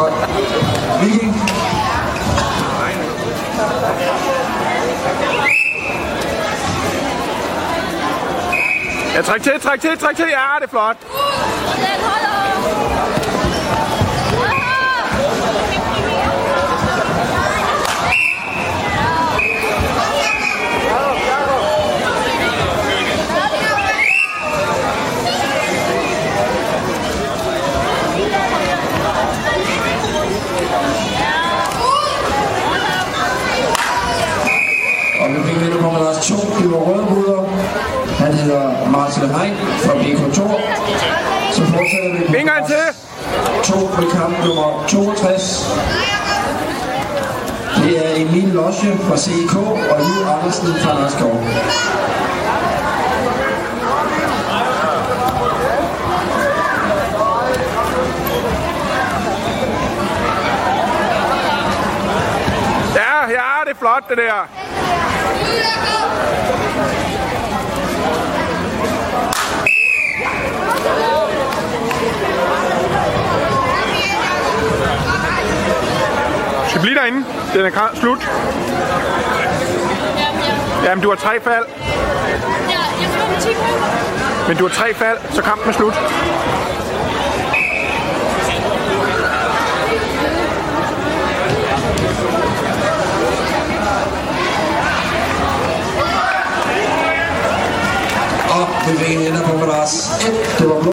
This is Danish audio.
hold. Viking. Ja, træk til, træk til, træk til. Ja, det er flot. Den holder! Og nu fik vi nummer nummer 2 i vores røde ruder. Han hedder Martin Hein fra BK2. Så fortsætter vi på En gang til. to på kamp nummer 62. Det er Emil Losje fra CIK og Liv Andersen fra Narskov. Ja, ja, det er flot, det der. Skal blive derinde? Den er slut. Jamen, du har tre fald. Ja, jeg tror, med 10 Men du har tre fald, så kampen er slut. Og vi vil ind på plads 1.